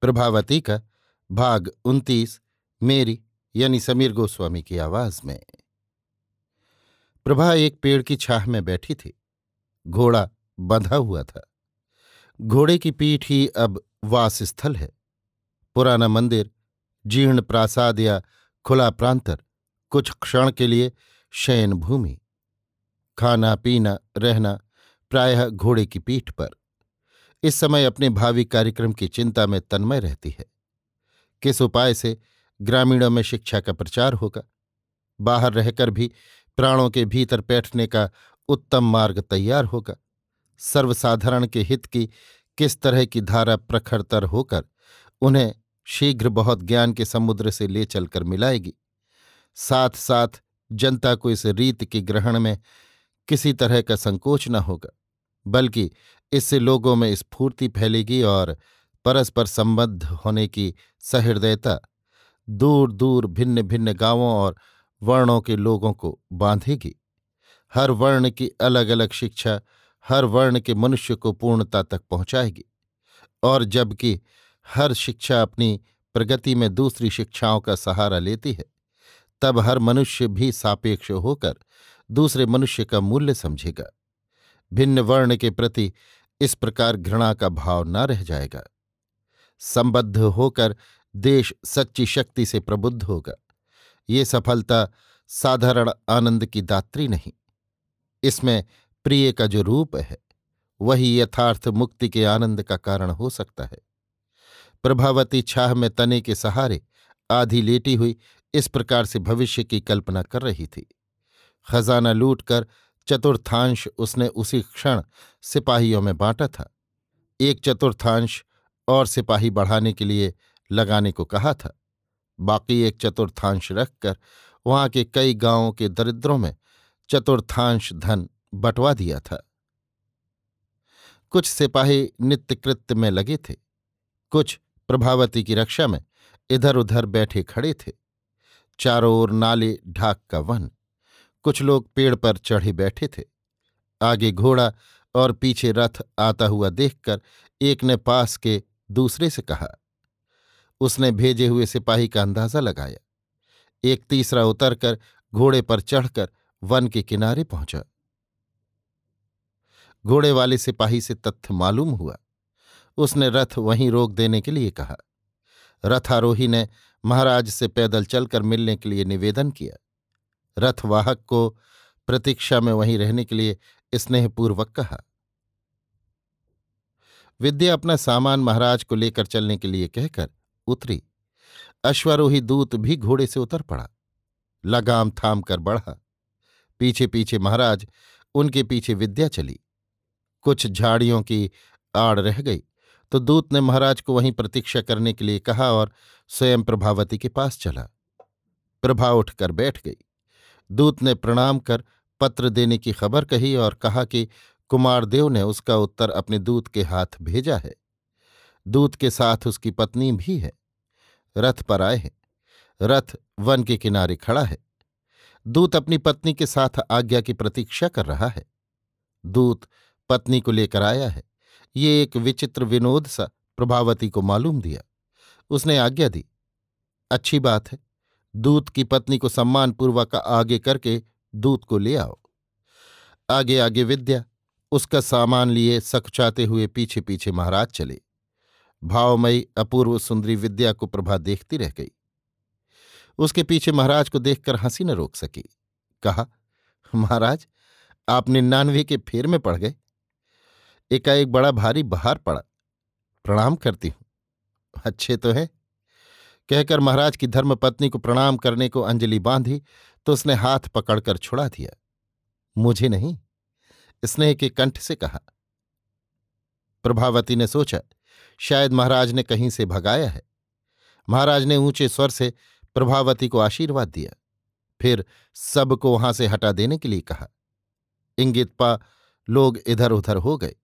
प्रभावती का भाग उनतीस, मेरी यानी समीर गोस्वामी की आवाज़ में। प्रभा एक पेड़ की छाह में बैठी थी। घोड़ा बंधा हुआ था। घोड़े की पीठ ही अब वास स्थल है। पुराना मंदिर, जीर्ण प्रासाद या खुला प्रांतर, कुछ क्षण के लिए शयन भूमि खाना, पीना, रहना, प्रायः घोड़े की पीठ पर। इस समय अपने भावी कार्यक्रम की चिंता में तन्मय रहती है। किस उपाय से ग्रामीणों में शिक्षा का प्रचार होगा? बाहर रहकर भी प्राणों के भीतर बैठने का उत्तम मार्ग तैयार होगा। सर्वसाधारण के हित की किस तरह की धारा प्रखरतर होकर उन्हें शीघ्र बहुत ज्ञान के समुद्र से ले चलकर मिलाएगी? साथ साथ जनता को इस रीत के ग्रहण में किसी तरह का संकोच न होगा, बल्कि इससे लोगों में स्फूर्ति फैलेगी और परस्पर संबद्ध होने की सहृदयता दूर दूर भिन्न भिन्न गाँवों और वर्णों के लोगों को बांधेगी। हर वर्ण की अलग अलग शिक्षा, हर वर्ण के मनुष्य को पूर्णता तक पहुंचाएगी। और जबकि हर शिक्षा अपनी प्रगति में दूसरी शिक्षाओं का सहारा लेती है, तब हर मनुष्य भी सापेक्ष होकर दूसरे मनुष्य का मूल्य समझेगा। भिन्न वर्ण के प्रति इस प्रकार घृणा का भाव न रह जाएगा। संबद्ध होकर देश सच्ची शक्ति से प्रबुद्ध होगा। ये सफलता साधारण आनंद की दात्री नहीं। इसमें प्रिय का जो रूप है, वही यथार्थ मुक्ति के आनंद का कारण हो सकता है। प्रभावती छाह में तने के सहारे आधी लेटी हुई इस प्रकार से भविष्य की कल्पना कर रही थी। खजाना लूटकर चतुर्थांश उसने उसी क्षण सिपाहियों में बांटा था। एक चतुर्थांश और सिपाही बढ़ाने के लिए लगाने को कहा था। बाकी एक चतुर्थांश रखकर वहाँ के कई गाँवों के दरिद्रों में चतुर्थांश धन बंटवा दिया था। कुछ सिपाही नित्यकृत्य में लगे थे। कुछ प्रभावती की रक्षा में इधर उधर बैठे खड़े थे। चारों ओर नाले ढाक का वन कुछ लोग पेड़ पर चढ़े बैठे थे। आगे घोड़ा और पीछे रथ आता हुआ देखकर एक ने पास के दूसरे से कहा, उसने भेजे हुए सिपाही का अंदाज़ा लगाया। एक तीसरा उतरकर घोड़े पर चढ़कर वन के किनारे पहुँचा। घोड़े वाले सिपाही से तथ्य मालूम हुआ। उसने रथ वहीं रोक देने के लिए कहा। रथारोही ने महाराज से पैदल चलकर मिलने के लिए निवेदन किया। रथवाहक को प्रतीक्षा में वहीं रहने के लिए स्नेहपूर्वक कहा। विद्या अपना सामान महाराज को लेकर चलने के लिए कहकर उतरी। अश्वरोही दूत भी घोड़े से उतर पड़ा। लगाम थाम कर बढ़ा। पीछे पीछे महाराज उनके पीछे विद्या चली। कुछ झाड़ियों की आड़ रह गई। तो दूत ने महाराज को वहीं प्रतीक्षा करने के लिए कहा और स्वयं प्रभावती के पास चला। प्रभा उठकर बैठ गई। दूत ने प्रणाम कर पत्र देने की खबर कही और कहा कि कुमारदेव ने उसका उत्तर अपने दूत के हाथ भेजा है। दूत के साथ उसकी पत्नी भी है। रथ पर आए हैं। रथ वन के किनारे खड़ा है। दूत अपनी पत्नी के साथ आज्ञा की प्रतीक्षा कर रहा है। दूत पत्नी को लेकर आया है। ये एक विचित्र विनोद सा प्रभावती को मालूम दिया। उसने आज्ञा दी। अच्छी बात है। दूत की पत्नी को सम्मानपूर्वक आगे करके दूत को ले आओ। आगे आगे विद्या, उसका सामान लिए सखचाते हुए पीछे पीछे महाराज चले। भावमयी, अपूर्व सुंदरी विद्या को प्रभा देखती रह गई। उसके पीछे महाराज को देखकर हँसी न रोक सकी। कहा, महाराज आप निन्यानवे के फेर में पड़ गए। एकाएक बड़ा भारी बहार पड़ा। प्रणाम करती हूँ। अच्छे तो है। कहकर महाराज की धर्मपत्नी को प्रणाम करने को अंजलि बांधी तो उसने हाथ पकड़कर छुड़ा दिया। मुझे नहीं, स्नेह के कंठ से कहा। प्रभावती ने सोचा, शायद महाराज ने कहीं से भगाया है। महाराज ने ऊँचे स्वर से प्रभावती को आशीर्वाद दिया। फिर सबको वहाँ से हटा देने के लिए कहा। इंगित पा, लोग इधर उधर हो गए।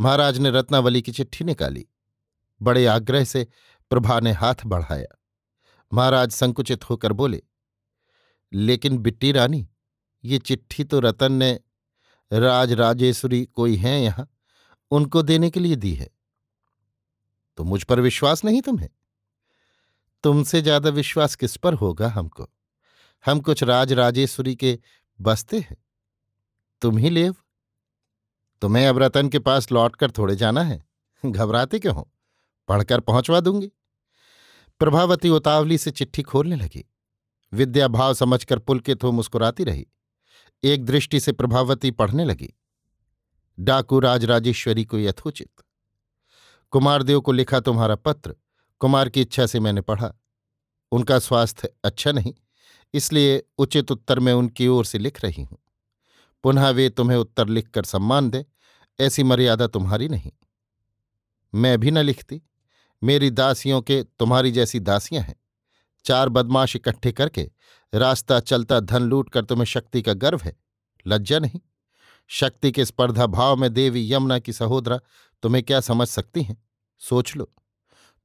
महाराज ने रत्नावली की चिट्ठी निकाली। बड़े आग्रह से प्रभा ने हाथ बढ़ाया। महाराज संकुचित होकर बोले, लेकिन बिट्टी रानी, ये चिट्ठी तो रतन ने राज राजेश्वरी कोई हैं यहाँ, उनको देने के लिए दी है। तो मुझ पर विश्वास नहीं तुम्हें? तुमसे ज़्यादा विश्वास किस पर होगा हमको? हम कुछ राज राजेश्वरी के बसते हैं। तुम ही लेव। तुम्हें अब रतन के पास लौटकर थोड़े जाना है। घबराते क्यों हो? पढ़कर पहुंचवा दूँगी। प्रभावती उतावली से चिट्ठी खोलने लगी। विद्या भाव समझकर पुलकित हो मुस्कुराती रही। एक दृष्टि से प्रभावती पढ़ने लगी। डाकू राजराजेश्वरी को यथोचित। कुमारदेव को लिखा तुम्हारा पत्र, कुमार की इच्छा से मैंने पढ़ा। उनका स्वास्थ्य अच्छा नहीं, इसलिए उचित उत्तर मैं उनकी ओर से लिख रही हूँ। पुनः वे तुम्हें उत्तर लिखकर सम्मान दे, ऐसी मर्यादा तुम्हारी नहीं। मैं भी न लिखती। मेरी दासियों के तुम्हारी जैसी दासियाँ हैं। चार बदमाश इकट्ठे करके रास्ता चलता धन लूट कर तुम्हें शक्ति का गर्व है। लज्जा नहीं। शक्ति के स्पर्धा भाव में देवी यमुना की सहोदरा तुम्हें क्या समझ सकती हैं? सोच लो।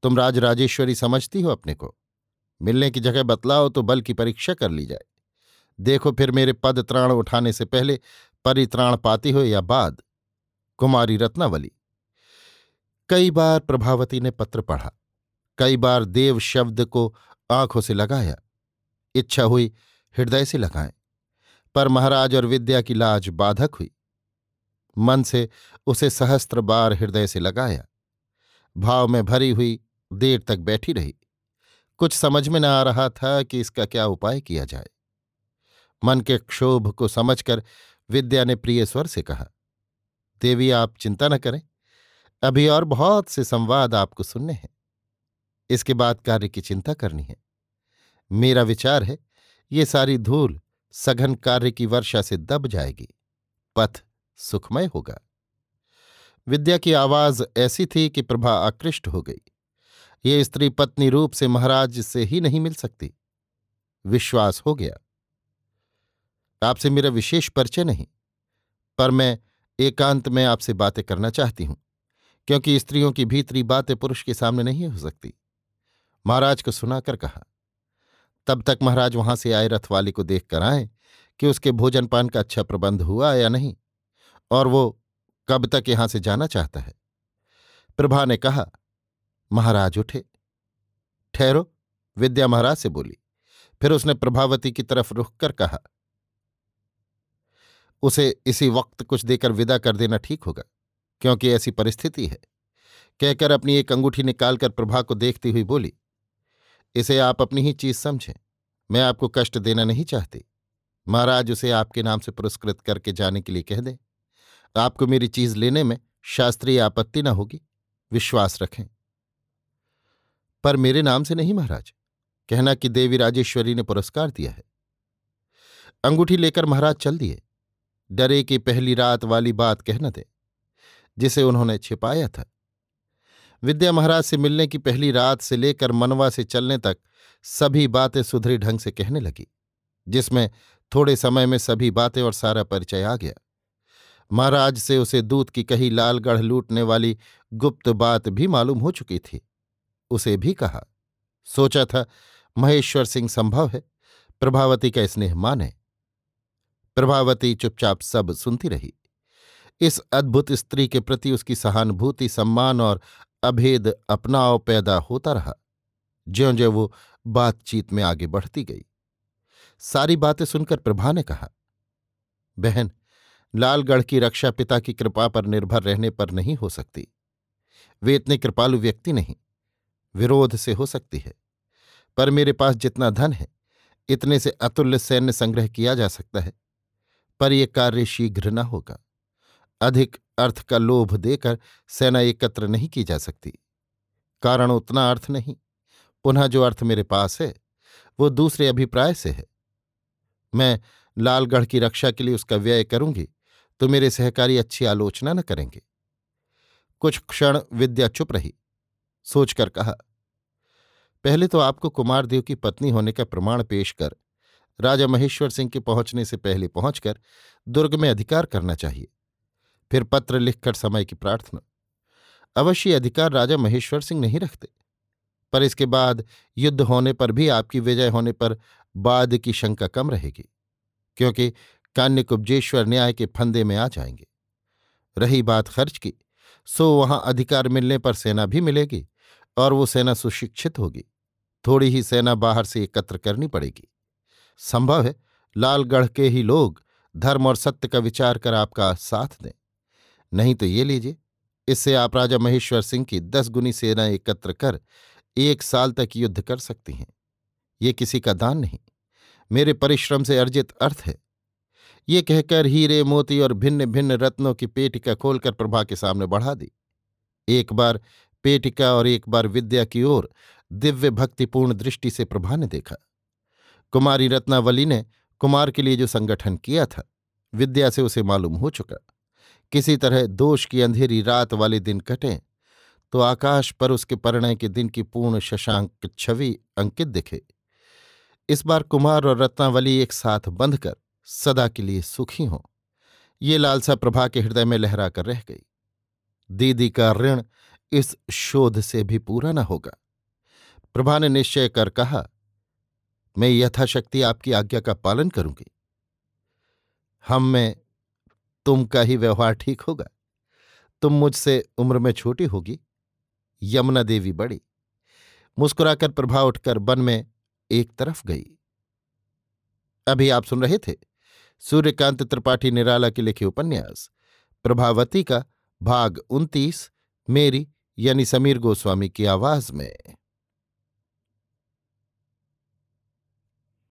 तुम राज राजेश्वरी समझती हो अपने को। मिलने की जगह बतलाओ तो बल की परीक्षा कर ली जाए। देखो फिर मेरे पद त्राण उठाने से पहले परित्राण पाती हो या बाद। कुमारी रत्नावली। कई बार प्रभावती ने पत्र पढ़ा, कई बार देव शब्द को आँखों से लगाया। इच्छा हुई हृदय से लगाएँ, पर महाराज और विद्या की लाज बाधक हुई। मन से उसे सहस्त्र बार हृदय से लगाया। भाव में भरी हुई देर तक बैठी रही। कुछ समझ में न आ रहा था कि इसका क्या उपाय किया जाए। मन के क्षोभ को समझकर विद्या ने प्रिय स्वर से कहा, देवी, आप चिंता न करें। अभी और बहुत से संवाद आपको सुनने हैं। इसके बाद कार्य की चिंता करनी है। मेरा विचार है, ये सारी धूल सघन कार्य की वर्षा से दब जाएगी। पथ सुखमय होगा। विद्या की आवाज़ ऐसी थी कि प्रभा आकृष्ट हो गई। ये स्त्री पत्नी रूप से महाराज से ही नहीं मिल सकती। विश्वास हो गया। आपसे मेरा विशेष परिचय नहीं, पर मैं एकांत में आपसे बातें करना चाहती हूँ। क्योंकि स्त्रियों की भीतरी बातें पुरुष के सामने नहीं हो सकती। महाराज को सुनाकर कहा, तब तक महाराज वहाँ से आए रथ रथवाली को देख कर आए कि उसके भोजन पान का अच्छा प्रबंध हुआ या नहीं, और वो कब तक यहाँ से जाना चाहता है। प्रभा ने कहा, महाराज उठे। ठहरो, विद्या महाराज से बोली। फिर उसने प्रभावती की तरफ़ रुख कर कहा, उसे इसी वक्त कुछ देकर विदा कर देना ठीक होगा। क्योंकि ऐसी परिस्थिति है। कहकर अपनी एक अंगूठी निकालकर प्रभा को देखती हुई बोली, इसे आप अपनी ही चीज़ समझें। मैं आपको कष्ट देना नहीं चाहती। महाराज उसे आपके नाम से पुरस्कृत करके जाने के लिए कह दें। आपको मेरी चीज़ लेने में शास्त्रीय आपत्ति न होगी। विश्वास रखें। पर मेरे नाम से नहीं महाराज। कहना कि देवी राजेश्वरी ने पुरस्कार दिया है। अंगूठी लेकर महाराज चल दिए। डरे कि पहली रात वाली बात कहना दे। जिसे उन्होंने छिपाया था। विद्या महाराज से मिलने की पहली रात से लेकर मनवा से चलने तक सभी बातें सुधरी ढंग से कहने लगी, जिसमें थोड़े समय में सभी बातें और सारा परिचय आ गया। महाराज से उसे दूत की कही लालगढ़ लूटने वाली गुप्त बात भी मालूम हो चुकी थी। उसे भी कहा, सोचा था, महेश्वर सिंह संभव है, प्रभावती का स्नेह माने। प्रभावती चुपचाप सब सुनती रही। इस अद्भुत स्त्री के प्रति उसकी सहानुभूति, सम्मान और अभेद अपनाव पैदा होता रहा। ज्यो ज्यो वो बातचीत में आगे बढ़ती गई। सारी बातें सुनकर प्रभा ने कहा, बहन, लालगढ़ की रक्षा पिता की कृपा पर निर्भर रहने पर नहीं हो सकती। वे इतने कृपालु व्यक्ति नहीं, विरोध से हो सकती है। पर मेरे पास जितना धन है, इतने से अतुल्य सैन्य संग्रह किया जा सकता है। पर यह कार्य शीघ्र न होगा। अधिक अर्थ का लोभ देकर सेना एकत्र नहीं की जा सकती। कारण उतना अर्थ नहीं। पुनः जो अर्थ मेरे पास है, वो दूसरे अभिप्राय से है। मैं लालगढ़ की रक्षा के लिए उसका व्यय करूँगी तो मेरे सहकारी अच्छी आलोचना न करेंगे। कुछ क्षण विद्या चुप रही, सोचकर कहा, पहले तो आपको कुमारदेव की पत्नी होने का प्रमाण पेश कर, राजा महेश्वर सिंह के पहुँचने से पहले पहुंचकर दुर्ग में अधिकार करना चाहिए। फिर पत्र लिखकर समय की प्रार्थना। अवश्य अधिकार राजा महेश्वर सिंह नहीं रखते। पर इसके बाद युद्ध होने पर भी आपकी विजय होने पर बाद की शंका कम रहेगी, क्योंकि कान्यकुब्जेश्वर न्याय के फंदे में आ जाएँगे। रही बात खर्च की, सो वहाँ अधिकार मिलने पर सेना भी मिलेगी और वो सेना सुशिक्षित होगी। थोड़ी ही सेना बाहर से एकत्र करनी पड़ेगी। संभव है लालगढ़ के ही लोग धर्म और सत्य का विचार कर आपका साथ दें। नहीं तो ये लीजिए। इससे आप राजा महेश्वर सिंह की दस गुनी सेना एकत्र कर एक साल तक युद्ध कर सकती हैं। ये किसी का दान नहीं। मेरे परिश्रम से अर्जित अर्थ है। ये कहकर हीरे, मोती और भिन्न भिन्न रत्नों की पेटिका खोलकर प्रभा के सामने बढ़ा दी। एक बार पेटिका और एक बार विद्या की ओर दिव्य भक्तिपूर्ण दृष्टि से प्रभा ने देखा। कुमारी रत्नावली ने कुमार के लिए जो संगठन किया था, विद्या से उसे मालूम हो चुका। किसी तरह दोष की अंधेरी रात वाले दिन कटें तो आकाश पर उसके परिणय के दिन की पूर्ण शशांक छवि अंकित दिखे। इस बार कुमार और रत्नावली एक साथ बंधकर सदा के लिए सुखी हों, ये लालसा प्रभा के हृदय में लहरा कर रह गई। दीदी का ऋण इस शोध से भी पूरा न होगा। प्रभा ने निश्चय कर कहा, मैं यथाशक्ति आपकी आज्ञा का पालन करूँगी। हम में तुम का ही व्यवहार ठीक होगा। तुम मुझसे उम्र में छोटी होगी, यमुना देवी बड़ी। मुस्कुराकर प्रभा उठकर वन में एक तरफ़ गई। अभी आप सुन रहे थे सूर्यकांत त्रिपाठी निराला के लिखे उपन्यास, प्रभावती का भाग उनतीस, मेरी यानी समीर गोस्वामी की आवाज़ में।